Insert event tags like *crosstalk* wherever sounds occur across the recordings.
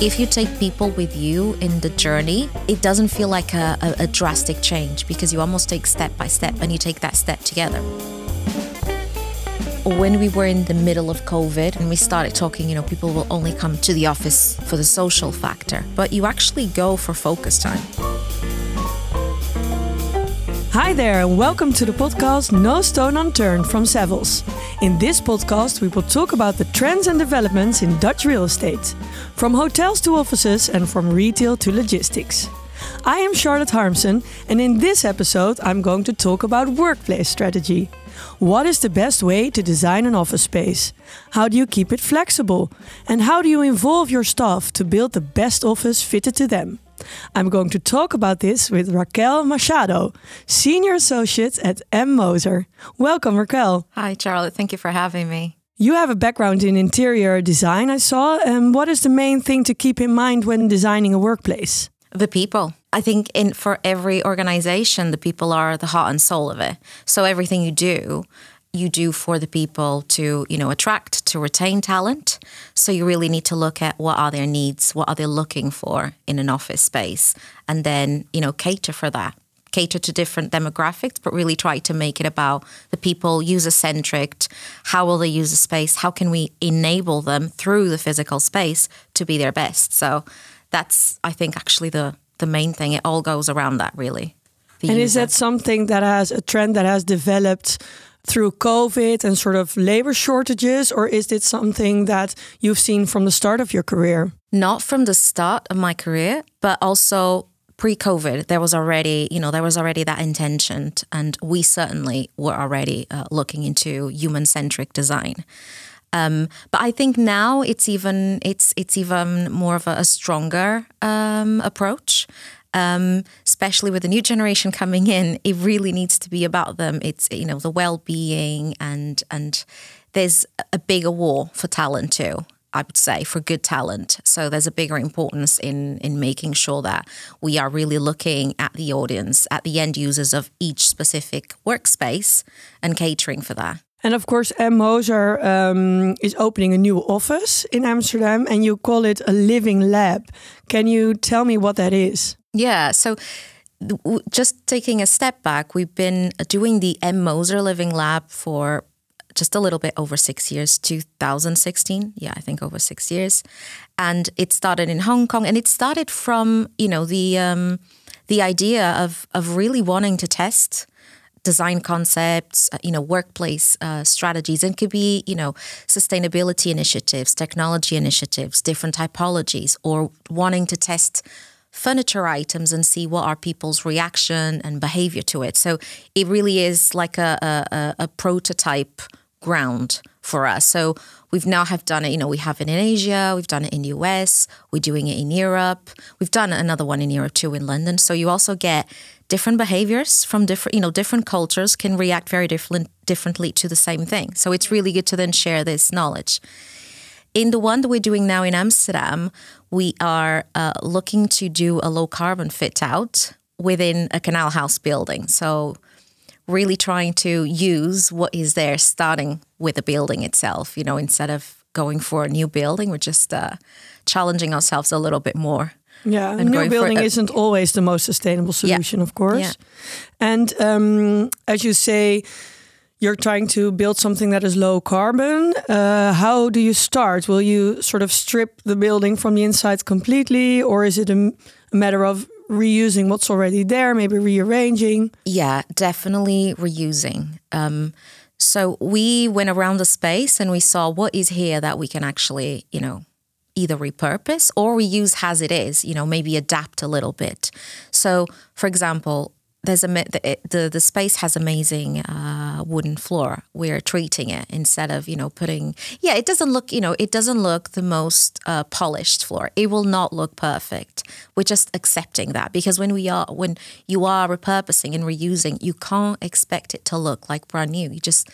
if you take people with you in the journey, it doesn't feel like a, a, a, drastic change because you almost take step by step and you take that step together. When we were in the middle of COVID and we started talking, you know, people will only come to the office for the social factor, but you actually go for focus time. Hi there, and welcome to the podcast No Stone Unturned from Savills. In this podcast, we will talk about the trends and developments in Dutch real estate, from hotels to offices and from retail to logistics. I am Charlotte Harmsen, and in this episode, I'm going to talk about workplace strategy. What is the best way to design an office space? How do you keep it flexible? And how do you involve your staff to build the best office fitted to them? I'm going to talk about this with Raquel Machado, Senior Associate at M. Moser. Welcome, Raquel. Hi, Charlotte. Thank you for having me. You have a background in interior design, I saw. And what is the main thing to keep in mind when designing a workplace? The people. I think in for every organization, the people are the heart and soul of it. So everything you do you do for the people to you know attract to retain talent. So you really need to look at what are their needs what are they looking for in an office space and then you know cater for that. Cater to different demographics but really try to make it about the people user centric how will they use the space how can we enable them through the physical space to be their best. So that's i think actually the the main thing. It all goes around that really. And user. is that something that has a trend that has developed through COVID and sort of labor shortages, or is it something that you've seen from the start of your career? Not from the start of my career, but also pre-COVID, there was already, you know, there was already that intention, and we certainly were already uh, looking into human-centric design. Um, but I think now it's even it's it's even more of a, a stronger um, approach um, especially with the new generation coming in, it really needs to be about them. It's you know the well-being and and there's a bigger war for talent too. I would say for good talent. So there's a bigger importance in in making sure that we are really looking at the audience, at the end users of each specific workspace, and catering for that. And of course, M. Moser um, is opening a new office in Amsterdam, and you call it a living lab. Can you tell me what that is? Yeah. So just taking a step back, we've been doing the M. Moser Living Lab for just a little bit over six years, 2016. Yeah, I think over six years. And it started in Hong Kong and it started from, you know, the um, the idea of of really wanting to test design concepts, uh, you know, workplace uh, strategies, and could be, you know, sustainability initiatives, technology initiatives, different typologies, or wanting to test furniture items and see what are people's reaction and behavior to it. So it really is like a, a, a prototype ground for us. So we've now have done it, you know, we have it in Asia, we've done it in the US, we're doing it in Europe. We've done another one in Europe too in London. So you also get different behaviors from different, you know, different cultures can react very different differently to the same thing. So it's really good to then share this knowledge. In the one that we're doing now in Amsterdam, we are uh, looking to do a low carbon fit out within a canal house building. So, really trying to use what is there, starting with the building itself. You know, instead of going for a new building, we're just uh, challenging ourselves a little bit more. Yeah, a new building isn't always the most sustainable solution, yeah. of course. Yeah. And um, as you say, you're trying to build something that is low carbon. Uh, how do you start? Will you sort of strip the building from the inside completely, or is it a, matter of reusing what's already there, maybe rearranging? Yeah, definitely reusing. Um, so we went around the space and we saw what is here that we can actually, you know, either repurpose or reuse as it is, you know, maybe adapt a little bit. So, for example, there's a the the, the space has amazing uh, wooden floor. We're treating it instead of you know putting. Yeah, it doesn't look you know it doesn't look the most uh, polished floor. It will not look perfect. We're just accepting that because when we are when you are repurposing and reusing, you can't expect it to look like brand new. You just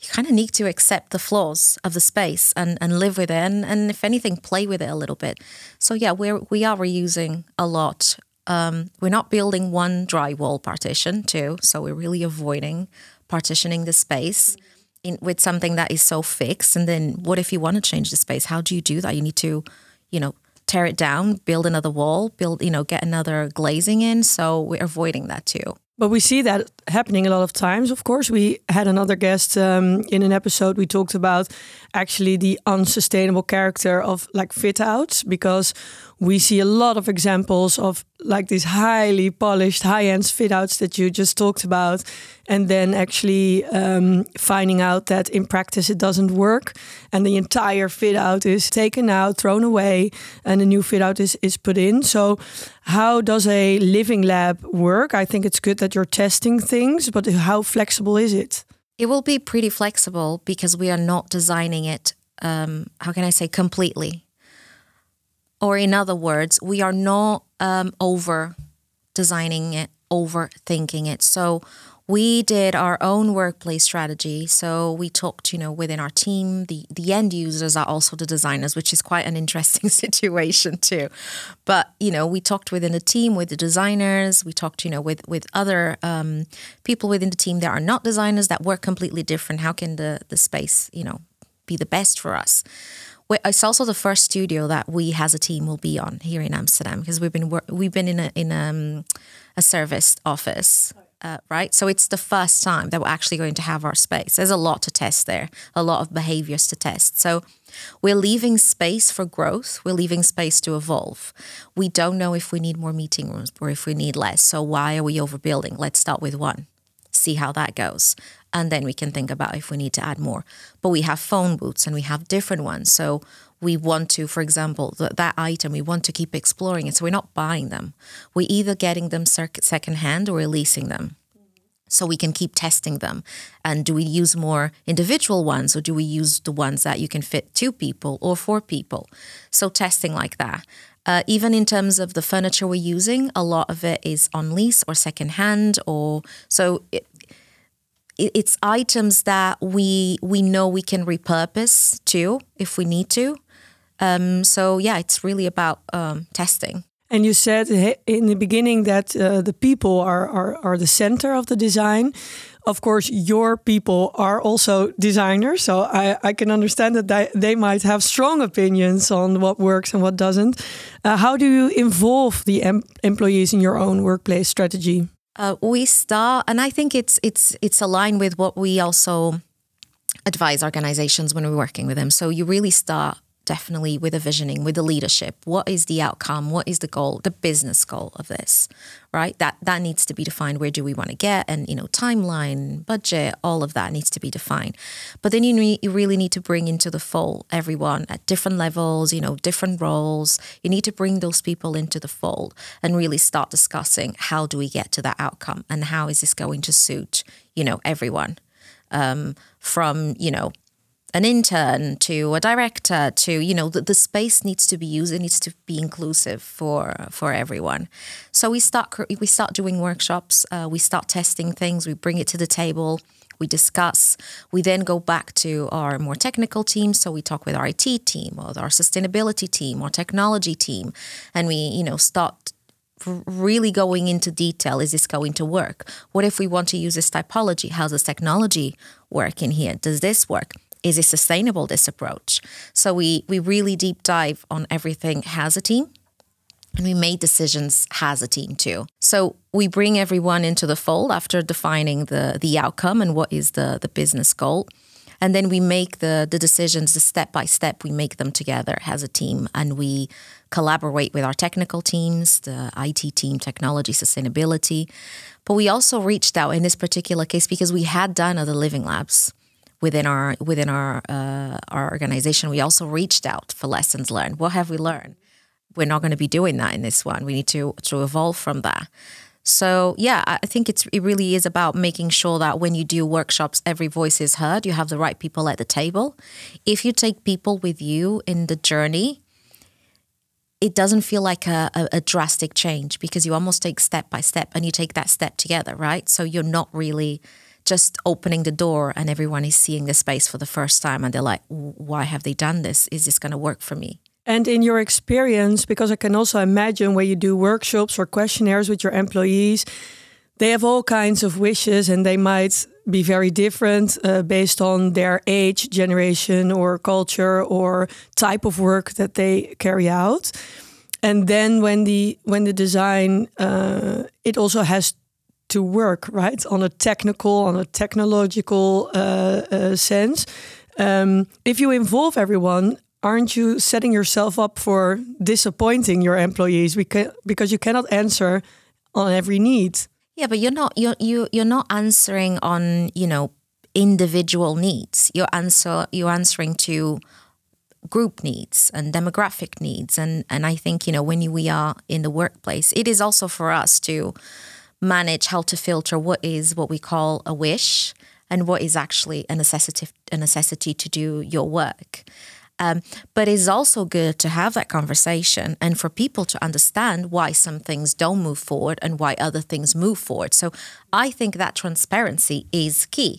you kind of need to accept the flaws of the space and, and live with it and, and if anything play with it a little bit so yeah we're we are reusing a lot um, we're not building one drywall partition too, so we're really avoiding partitioning the space in, with something that is so fixed. And then, what if you want to change the space? How do you do that? You need to, you know, tear it down, build another wall, build, you know, get another glazing in. So we're avoiding that too. But we see that happening a lot of times. Of course, we had another guest um, in an episode. We talked about actually the unsustainable character of like fit outs because we see a lot of examples of like these highly polished high end fit outs that you just talked about and then actually um, finding out that in practice it doesn't work and the entire fit out is taken out thrown away and a new fit out is, is put in. So how does a living lab work? I think it's good that you're testing things but how flexible is it? It will be pretty flexible because we are not designing it um, how can i say completely or in other words, we are not um, over designing it, overthinking it. So we did our own workplace strategy. So we talked, you know, within our team, the, the end users are also the designers, which is quite an interesting *laughs* situation too. But, you know, we talked within the team with the designers. We talked, you know, with, with other um, people within the team that are not designers that work completely different. How can the, the space, you know, be the best for us? It's also the first studio that we as a team will be on here in Amsterdam because we've been we've been in a in um, a service office. Uh, right, so it's the first time that we're actually going to have our space. There's a lot to test there, a lot of behaviors to test. So we're leaving space for growth. We're leaving space to evolve. We don't know if we need more meeting rooms or if we need less. So why are we overbuilding? Let's start with one see how that goes. And then we can think about if we need to add more. But we have phone booths and we have different ones. So we want to, for example, th- that item, we want to keep exploring it. So we're not buying them. We're either getting them sec- secondhand or releasing them. So we can keep testing them. And do we use more individual ones or do we use the ones that you can fit two people or four people? So testing like that. Uh, even in terms of the furniture we're using, a lot of it is on lease or secondhand, or so it, it's items that we we know we can repurpose too if we need to. Um, so yeah, it's really about um, testing. And you said in the beginning that uh, the people are, are are the center of the design. Of course, your people are also designers, so I, I can understand that they, they might have strong opinions on what works and what doesn't. Uh, how do you involve the em employees in your own workplace strategy? Uh, we start, and I think it's it's it's aligned with what we also advise organizations when we're working with them. So you really start definitely with a visioning, with the leadership. What is the outcome? What is the goal, the business goal of this, right? That that needs to be defined. Where do we want to get? And you know, timeline, budget, all of that needs to be defined. But then you, re- you really need to bring into the fold everyone at different levels, you know, different roles. You need to bring those people into the fold and really start discussing how do we get to that outcome and how is this going to suit, you know, everyone. Um, from you know an intern to a director to you know the, the space needs to be used it needs to be inclusive for for everyone. So we start we start doing workshops uh, we start testing things we bring it to the table we discuss we then go back to our more technical team so we talk with our IT team or our sustainability team or technology team and we you know start really going into detail is this going to work? What if we want to use this typology? How's this technology work in here? Does this work is it sustainable this approach. So we we really deep dive on everything as a team and we made decisions as a team too. So we bring everyone into the fold after defining the the outcome and what is the the business goal. And then we make the the decisions the step by step we make them together as a team. And we collaborate with our technical teams the IT team technology sustainability. But we also reached out in this particular case because we had done other living labs within our within our uh, our organization, we also reached out for lessons learned. What have we learned? We're not going to be doing that in this one. We need to to evolve from that. So yeah, I think it's it really is about making sure that when you do workshops, every voice is heard. You have the right people at the table. If you take people with you in the journey, it doesn't feel like a, a, a drastic change because you almost take step by step and you take that step together, right? So you're not really just opening the door and everyone is seeing the space for the first time and they're like, why have they done this? Is this going to work for me? And in your experience, because I can also imagine where you do workshops or questionnaires with your employees, they have all kinds of wishes and they might be very different uh, based on their age, generation, or culture, or type of work that they carry out. And then when the when the design, uh, it also has to work right on a technical, on a technological uh, uh sense. Um, if you involve everyone, aren't you setting yourself up for disappointing your employees because because you cannot answer on every need? Yeah, but you're not you're you you're not answering on you know individual needs. You're answer you're answering to group needs and demographic needs, and and I think you know when we are in the workplace, it is also for us to manage how to filter what is what we call a wish and what is actually a necessity a necessity to do your work. Um, but it's also good to have that conversation and for people to understand why some things don't move forward and why other things move forward. So I think that transparency is key.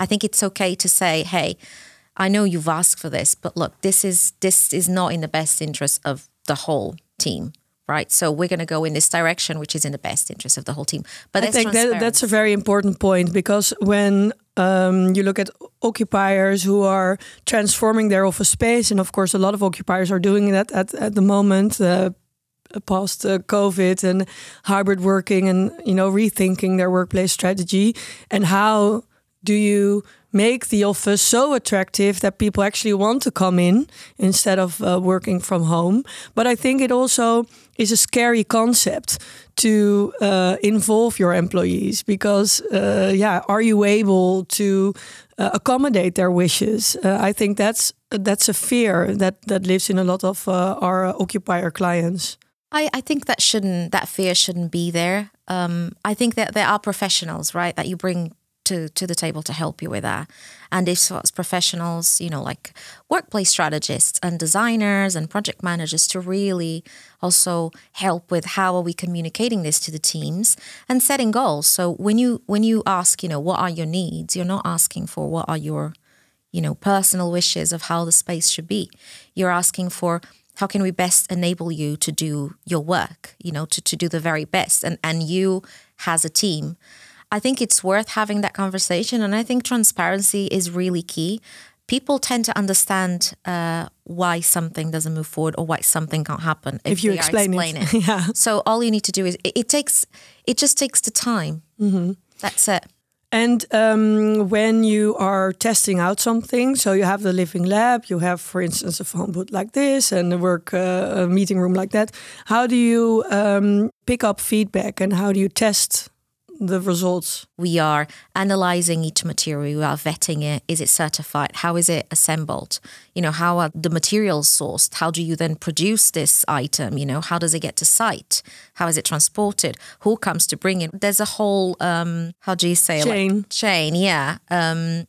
I think it's okay to say, hey, I know you've asked for this, but look, this is this is not in the best interest of the whole team right? So we're going to go in this direction, which is in the best interest of the whole team. But I think that, that's a very important point because when um, you look at occupiers who are transforming their office space, and of course, a lot of occupiers are doing that at, at the moment. Uh, post uh, COVID and hybrid working, and you know rethinking their workplace strategy, and how do you make the office so attractive that people actually want to come in instead of uh, working from home. But I think it also is a scary concept to uh, involve your employees because, uh, yeah, are you able to uh, accommodate their wishes? Uh, I think that's that's a fear that that lives in a lot of uh, our occupier clients. I, I think that shouldn't that fear shouldn't be there. Um, I think that there are professionals, right, that you bring to to the table to help you with that. And if as professionals, you know, like workplace strategists and designers and project managers, to really also help with how are we communicating this to the teams and setting goals. So when you when you ask, you know, what are your needs, you're not asking for what are your, you know, personal wishes of how the space should be. You're asking for how can we best enable you to do your work, you know, to, to do the very best. And and you as a team I think it's worth having that conversation. And I think transparency is really key. People tend to understand uh, why something doesn't move forward or why something can't happen if, if you explain, it. it. *laughs* yeah. So all you need to do is it, it takes it just takes the time. Mm-hmm. That's it. And um, when you are testing out something, so you have the living lab, you have, for instance, a phone booth like this and a work uh, a meeting room like that. How do you um, pick up feedback and how do you test the results? We are analyzing each material, we are vetting it. Is it certified? How is it assembled? You know, how are the materials sourced? How do you then produce this item? You know, how does it get to site? How is it transported? Who comes to bring it? There's a whole, um, how do you say chain? Like, chain, yeah. Um,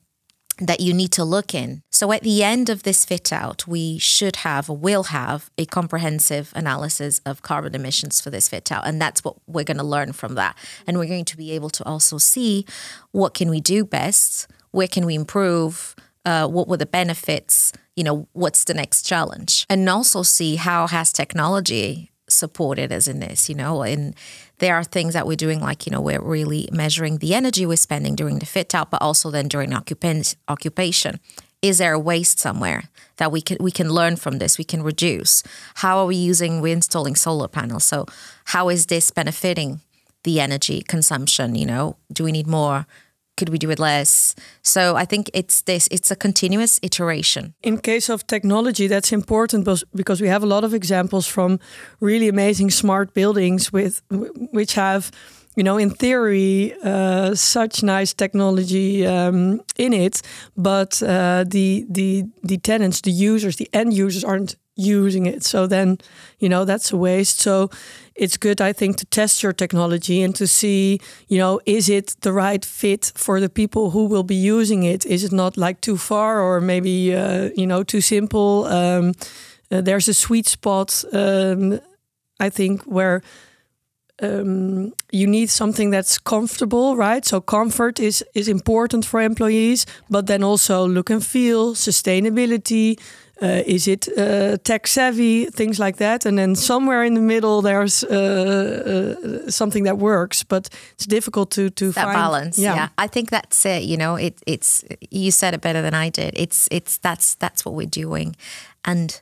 that you need to look in. So at the end of this fit out, we should have or will have a comprehensive analysis of carbon emissions for this fit out. And that's what we're going to learn from that. And we're going to be able to also see what can we do best, where can we improve, uh, what were the benefits, you know, what's the next challenge, and also see how has technology supported as in this, you know, and there are things that we're doing like you know we're really measuring the energy we're spending during the fit out but also then during occupation. Is there a waste somewhere that we can we can learn from this we can reduce? How are we using we're installing solar panels? So how is this benefiting the energy consumption you know? Do we need more could we do it less? So i think it's this it's a continuous iteration. In case of technology that's important because we have a lot of examples from really amazing smart buildings with which have you know in theory uh, such nice technology um, in it but uh, the the the tenants the users the end users aren't using it. So then, you know, that's a waste. So it's good, I think, to test your technology and to see, you know, is it the right fit for the people who will be using it? Is it not like too far or maybe, uh, you know, too simple? Um, uh, there's a sweet spot, um, I think, where um, you need something that's comfortable, right? So comfort is is important for employees, but then also look and feel, sustainability, uh, is it uh, tech savvy, things like that, and then somewhere in the middle there's uh, uh something that works, but it's difficult to to that find balance. Yeah. yeah. I think that's it. You know, it, it's you said it better than I did. It's it's that's that's what we're doing, and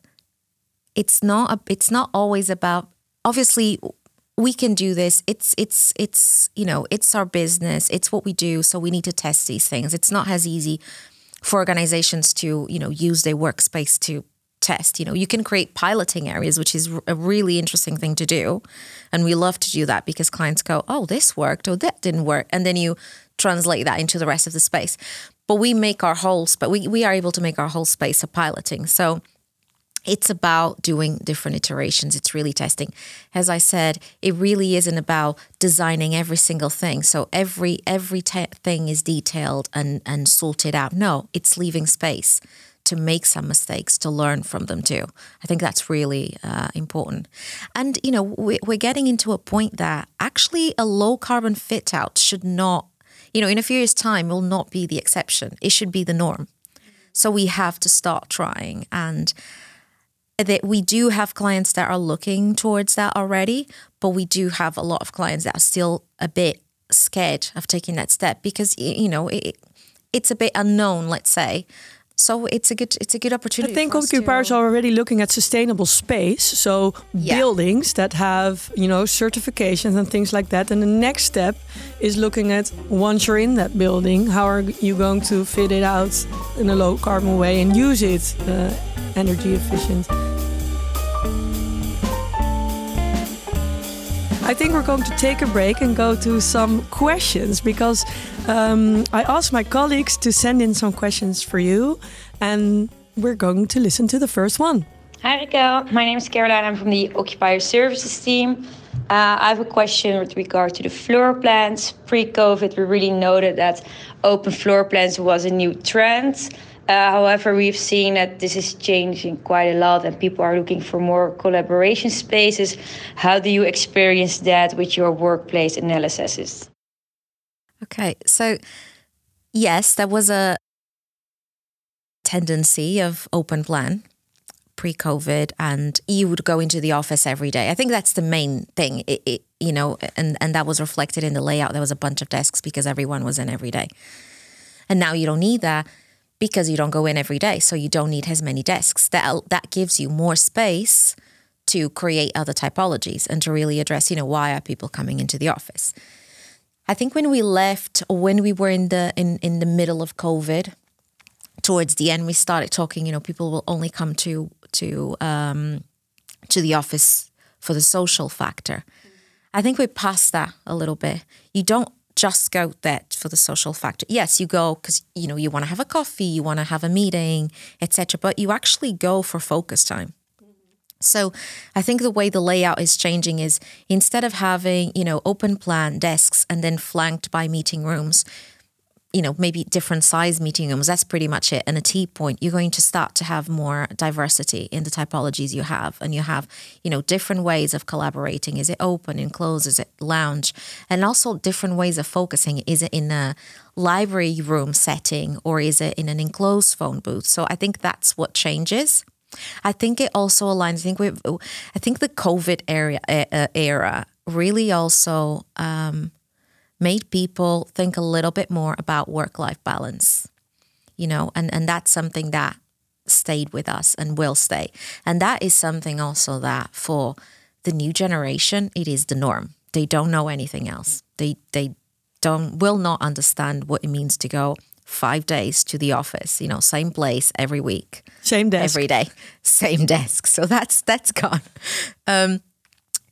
it's not a, it's not always about obviously we can do this it's it's it's you know it's our business it's what we do so we need to test these things it's not as easy for organizations to you know use their workspace to test. You know you can create piloting areas which is a really interesting thing to do. And we love to do that because clients go oh this worked or that didn't work. And then you translate that into the rest of the space. But we make our whole but we, we are able to make our whole space a piloting. So it's about doing different iterations. It's really testing. As i said it really isn't about designing every single thing. So every every te- thing is detailed and and sorted out. No it's leaving space to make some mistakes to learn from them too. I think that's really uh, important. And you know we, we're getting into a point that actually a low carbon fit out should not you know in a few years time will not be the exception. It should be the norm. So we have to start trying. And that we do have clients that are looking towards that already, but we do have a lot of clients that are still a bit scared of taking that step because you know it, it's a bit unknown, let's say. So it's a good it's a good opportunity. I think occupiers to... are already looking at sustainable space, so yeah. buildings that have you know certifications and things like that. And the next step is looking at once you're in that building, how are you going to fit it out in a low carbon way and use it uh, energy efficient. I think we're going to take a break and go to some questions because um, I asked my colleagues to send in some questions for you, and we're going to listen to the first one. Hi, Raquel. My name is Caroline. I'm from the Occupier Services team. Uh, I have a question with regard to the floor plans. Pre COVID, we really noted that open floor plans was a new trend. Uh, however, we've seen that this is changing quite a lot and people are looking for more collaboration spaces. How do you experience that with your workplace analysis? Okay, so yes, there was a tendency of open plan pre COVID and you would go into the office every day. I think that's the main thing. It, it, you know, and, and that was reflected in the layout. There was a bunch of desks because everyone was in every day. And now you don't need that because you don't go in every day. So you don't need as many desks. That that gives you more space to create other typologies and to really address, you know, why are people coming into the office? I think when we left or when we were in the in, in the middle of COVID, towards the end we started talking, you know, people will only come to to um, to the office for the social factor. I think we passed that a little bit. You don't just go there for the social factor. Yes, you go because you know you want to have a coffee, you want to have a meeting, etc. But you actually go for focus time. So I think the way the layout is changing is instead of having, you know, open plan desks and then flanked by meeting rooms, you know, maybe different size meeting rooms. That's pretty much it. And a T point, you're going to start to have more diversity in the typologies you have. And you have, you know, different ways of collaborating. Is it open and closed? Is it lounge? And also different ways of focusing. Is it in a library room setting or is it in an enclosed phone booth? So I think that's what changes. I think it also aligns. I think we, I think the COVID era, era really also um, made people think a little bit more about work life balance, you know, and, and that's something that stayed with us and will stay. And that is something also that for the new generation, it is the norm. They don't know anything else. They they don't will not understand what it means to go five days to the office, you know, same place every week. Same desk. Every day. *laughs* Same desk. So that's that's gone. Um,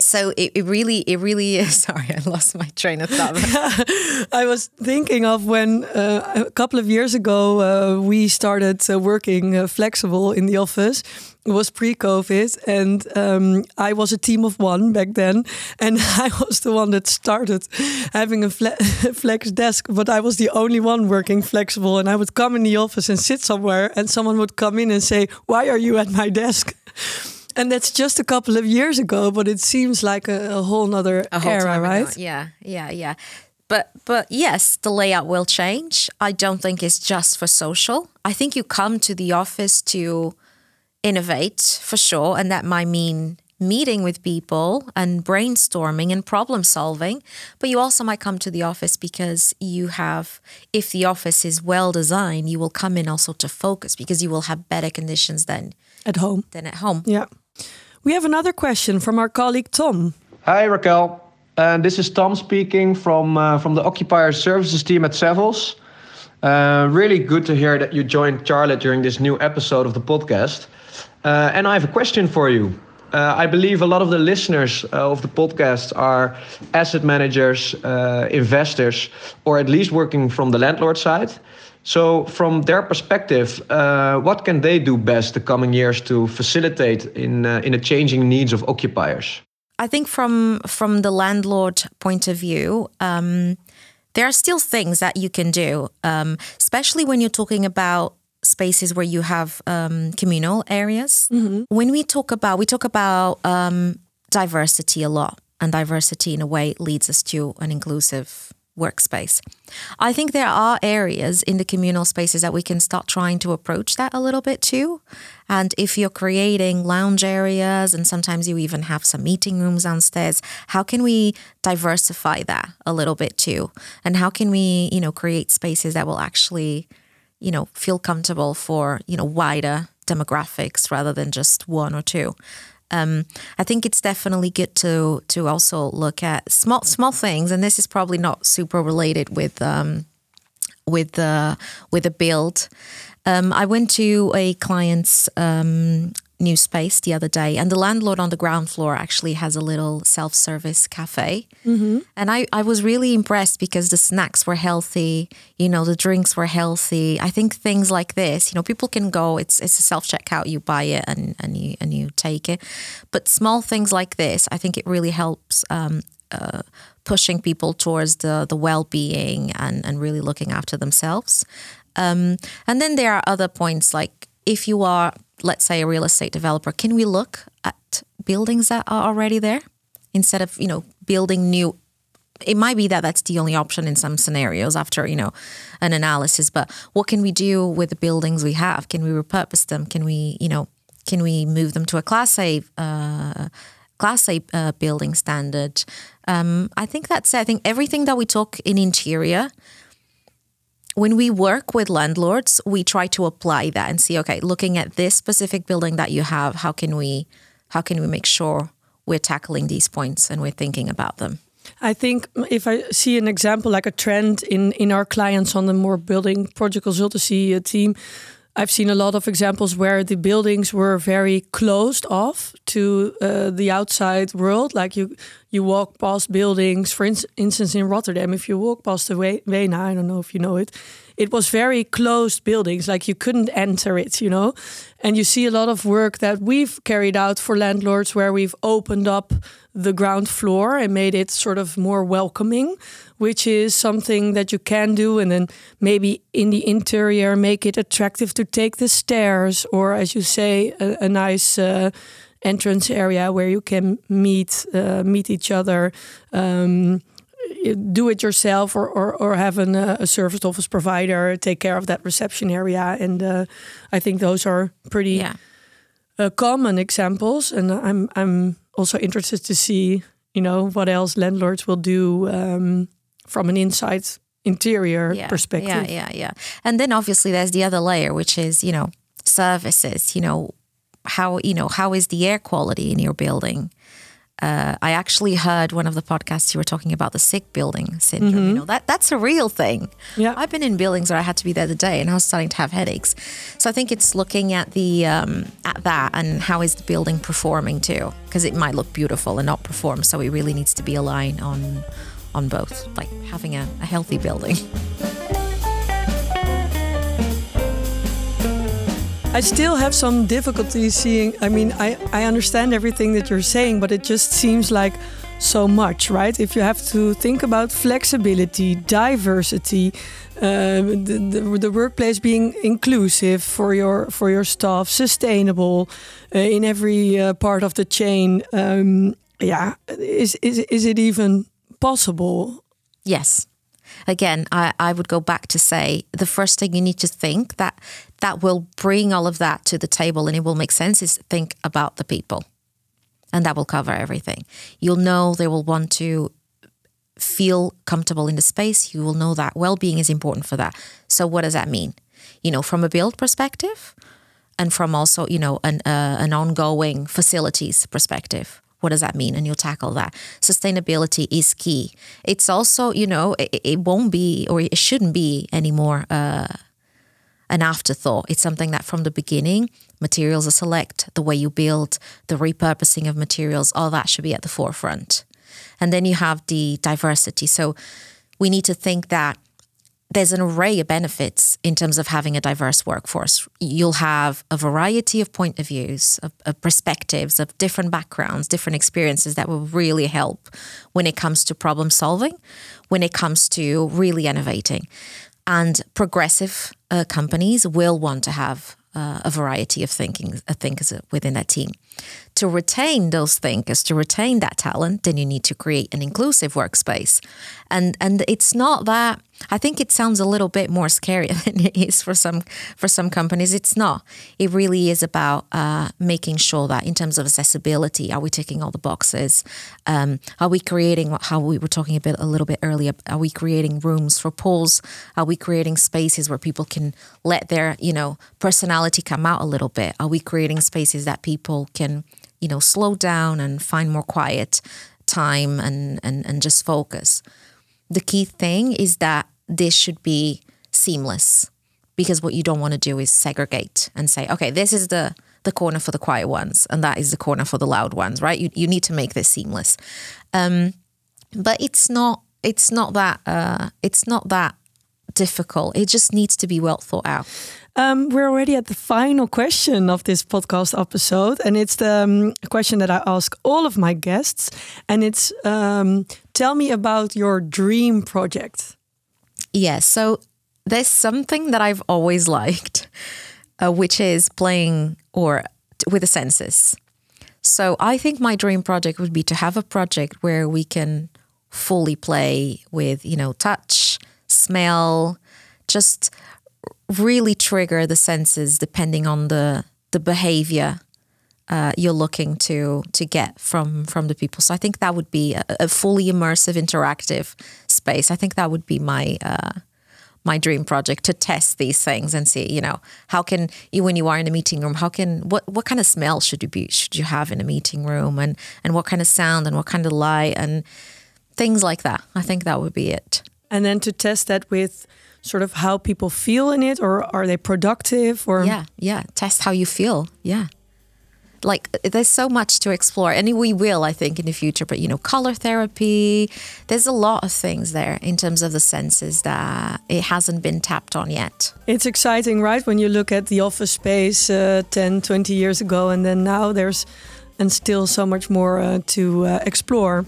so it, it really it really *laughs* is sorry i lost my train of thought. *laughs* I was thinking of when uh, a couple of years ago uh, we started uh, working uh, flexible in the office. It was pre-covid and um, i was a team of one back then *laughs* and i was the one that started having a fle flex desk but i was the only one working flexible and i would come in the office and sit somewhere and someone would come in and say why are you at my desk and that's just a couple of years ago, but it seems like a, a whole whole era, right? Ago. Yeah, yeah, yeah. But but yes, the layout will change. I don't think it's just for social. I think you come to the office to innovate for sure, and that might mean meeting with people and brainstorming and problem solving. But you also might come to the office because you have, if the office is well designed, you will come in also to focus because you will have better conditions than at home. Than at home. Yeah. We have another question from our colleague Tom. Hi Raquel. Uh, this is Tom speaking from uh, from the Occupier Services team at Savills. Uh, really good to hear that you joined Charlotte during this new episode of the podcast. Uh, and I have a question for you. Uh, I believe a lot of the listeners uh, of the podcast are asset managers, investors, or at least working from the landlord side. So, from their perspective, what can they do best the coming years to facilitate in in the changing needs of occupiers? I think from from the landlord point of view, um, there are still things that you can do, um, especially when you're talking about spaces where you have um, communal areas. Mm-hmm. When we talk about we talk about um, diversity a lot, and diversity in a way leads us to an inclusive workspace. I think there are areas in the communal spaces that we can start trying to approach that a little bit too. And if you're creating lounge areas and sometimes you even have some meeting rooms downstairs, how can we diversify that a little bit too? And how can we, you know, create spaces that will actually, you know, feel comfortable for, you know, wider demographics rather than just one or two. Um, I think it's definitely good to to also look at small small things, and this is probably not super related with um, with the with the build. Um, I went to a client's um, new space the other day, and the landlord on the ground floor actually has a little self service cafe. Mm-hmm. And I, I was really impressed because the snacks were healthy, you know, the drinks were healthy. I think things like this, you know, people can go, it's it's a self checkout, you buy it and, and you and you take it. But small things like this, I think it really helps um, uh, pushing people towards the the well being and, and really looking after themselves. Um, and then there are other points like if you are let's say a real estate developer, can we look at buildings that are already there instead of you know building new? It might be that that's the only option in some scenarios after you know an analysis. But what can we do with the buildings we have? Can we repurpose them? Can we you know can we move them to a class A? Uh, Class A uh, building standard. Um, I think that's. I think everything that we talk in interior when we work with landlords, we try to apply that and see, okay, looking at this specific building that you have, how can we how can we make sure we're tackling these points and we're thinking about them? I think if I see an example like a trend in in our clients on the more building project consultancy team, I've seen a lot of examples where the buildings were very closed off to uh, the outside world. Like you, you walk past buildings. For instance, in Rotterdam, if you walk past the Weena, I don't know if you know it, it was very closed buildings. Like you couldn't enter it, you know. And you see a lot of work that we've carried out for landlords where we've opened up the ground floor and made it sort of more welcoming which is something that you can do. And then maybe in the interior, make it attractive to take the stairs, or as you say, a, a nice uh, entrance area where you can meet uh, meet each other. Um, do it yourself or, or, or have an, uh, a service office provider take care of that reception area. And uh, I think those are pretty yeah. uh, common examples. And I'm, I'm also interested to see, you know, what else landlords will do um, from an inside interior yeah, perspective. Yeah, yeah, yeah. And then obviously there's the other layer, which is, you know, services, you know, how, you know, how is the air quality in your building? Uh, I actually heard one of the podcasts you were talking about the sick building syndrome. Mm-hmm. You know that that's a real thing. Yeah, I've been in buildings where I had to be there the day, and I was starting to have headaches. So I think it's looking at the um, at that and how is the building performing too, because it might look beautiful and not perform. So it really needs to be aligned on on both, like having a, a healthy building. *laughs* I still have some difficulty seeing. I mean, I, I understand everything that you're saying, but it just seems like so much, right? If you have to think about flexibility, diversity, uh, the, the, the, workplace being inclusive for your for your staff, sustainable uh, in every uh, part of the chain. Um, yeah, is is is it even possible. Yes. Again, I, I would go back to say the first thing you need to think that that will bring all of that to the table and it will make sense is think about the people. And that will cover everything. You'll know they will want to feel comfortable in the space. You will know that well being is important for that. So, what does that mean? You know, from a build perspective and from also, you know, an, uh, an ongoing facilities perspective what does that mean? And you'll tackle that. Sustainability is key. It's also, you know, it, it won't be or it shouldn't be anymore uh, an afterthought. It's something that from the beginning, materials are select, the way you build, the repurposing of materials, all that should be at the forefront. And then you have the diversity. So we need to think that there's an array of benefits in terms of having a diverse workforce. You'll have a variety of point of views, of, of, perspectives, of different backgrounds, different experiences that will really help when it comes to problem solving, when it comes to really innovating. And progressive uh, companies will want to have uh, a variety of thinking uh, thinkers within that team. To retain those thinkers, to retain that talent, then you need to create an inclusive workspace. And and it's not that I think it sounds a little bit more scary *laughs* than it is for some for some companies. It's not. It really is about uh, making sure that in terms of accessibility, are we ticking all the boxes? Um, are we creating how we were talking a bit a little bit earlier? Are we creating rooms for pools? Are we creating spaces where people can let their you know personality come out a little bit? Are we creating spaces that people can you know slow down and find more quiet time and and, and just focus? the key thing is that this should be seamless because what you don't want to do is segregate and say, okay, this is the the corner for the quiet ones and that is the corner for the loud ones, right? You you need to make this seamless. Um, but it's not it's not that uh, it's not that difficult. It just needs to be well thought out. Um, we're already at the final question of this podcast episode, and it's the um, question that I ask all of my guests, and it's um, tell me about your dream project. Yes, yeah, so there's something that I've always liked, uh, which is playing or with the senses. So I think my dream project would be to have a project where we can fully play with, you know, touch, smell, just really trigger the senses depending on the the behavior uh, you're looking to to get from from the people. So I think that would be a, a fully immersive, interactive space. I think that would be my uh, my dream project to test these things and see, you know, how can you when you are in a meeting room, how can what what kind of smell should you be should you have in a meeting room, and and what kind of sound and what kind of light and things like that. I think that would be it. And then to test that with sort of how people feel in it or are they productive or yeah yeah test how you feel yeah. Like there's so much to explore and we will i think in the future but you know color therapy there's a lot of things there in terms of the senses that it hasn't been tapped on yet. It's exciting right? When you look at the office space uh, 10 20 years ago and then now there's and still so much more uh, to uh, explore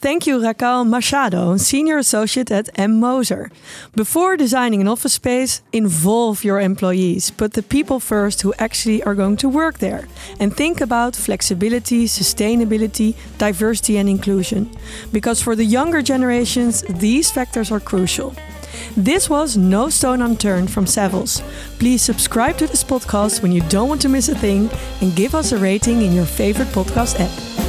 Thank you, Raquel Machado, Senior Associate at M. Moser. Before designing an office space, involve your employees. Put the people first who actually are going to work there. And think about flexibility, sustainability, diversity, and inclusion. Because for the younger generations, these factors are crucial. This was No Stone Unturned from Savills. Please subscribe to this podcast when you don't want to miss a thing and give us a rating in your favorite podcast app.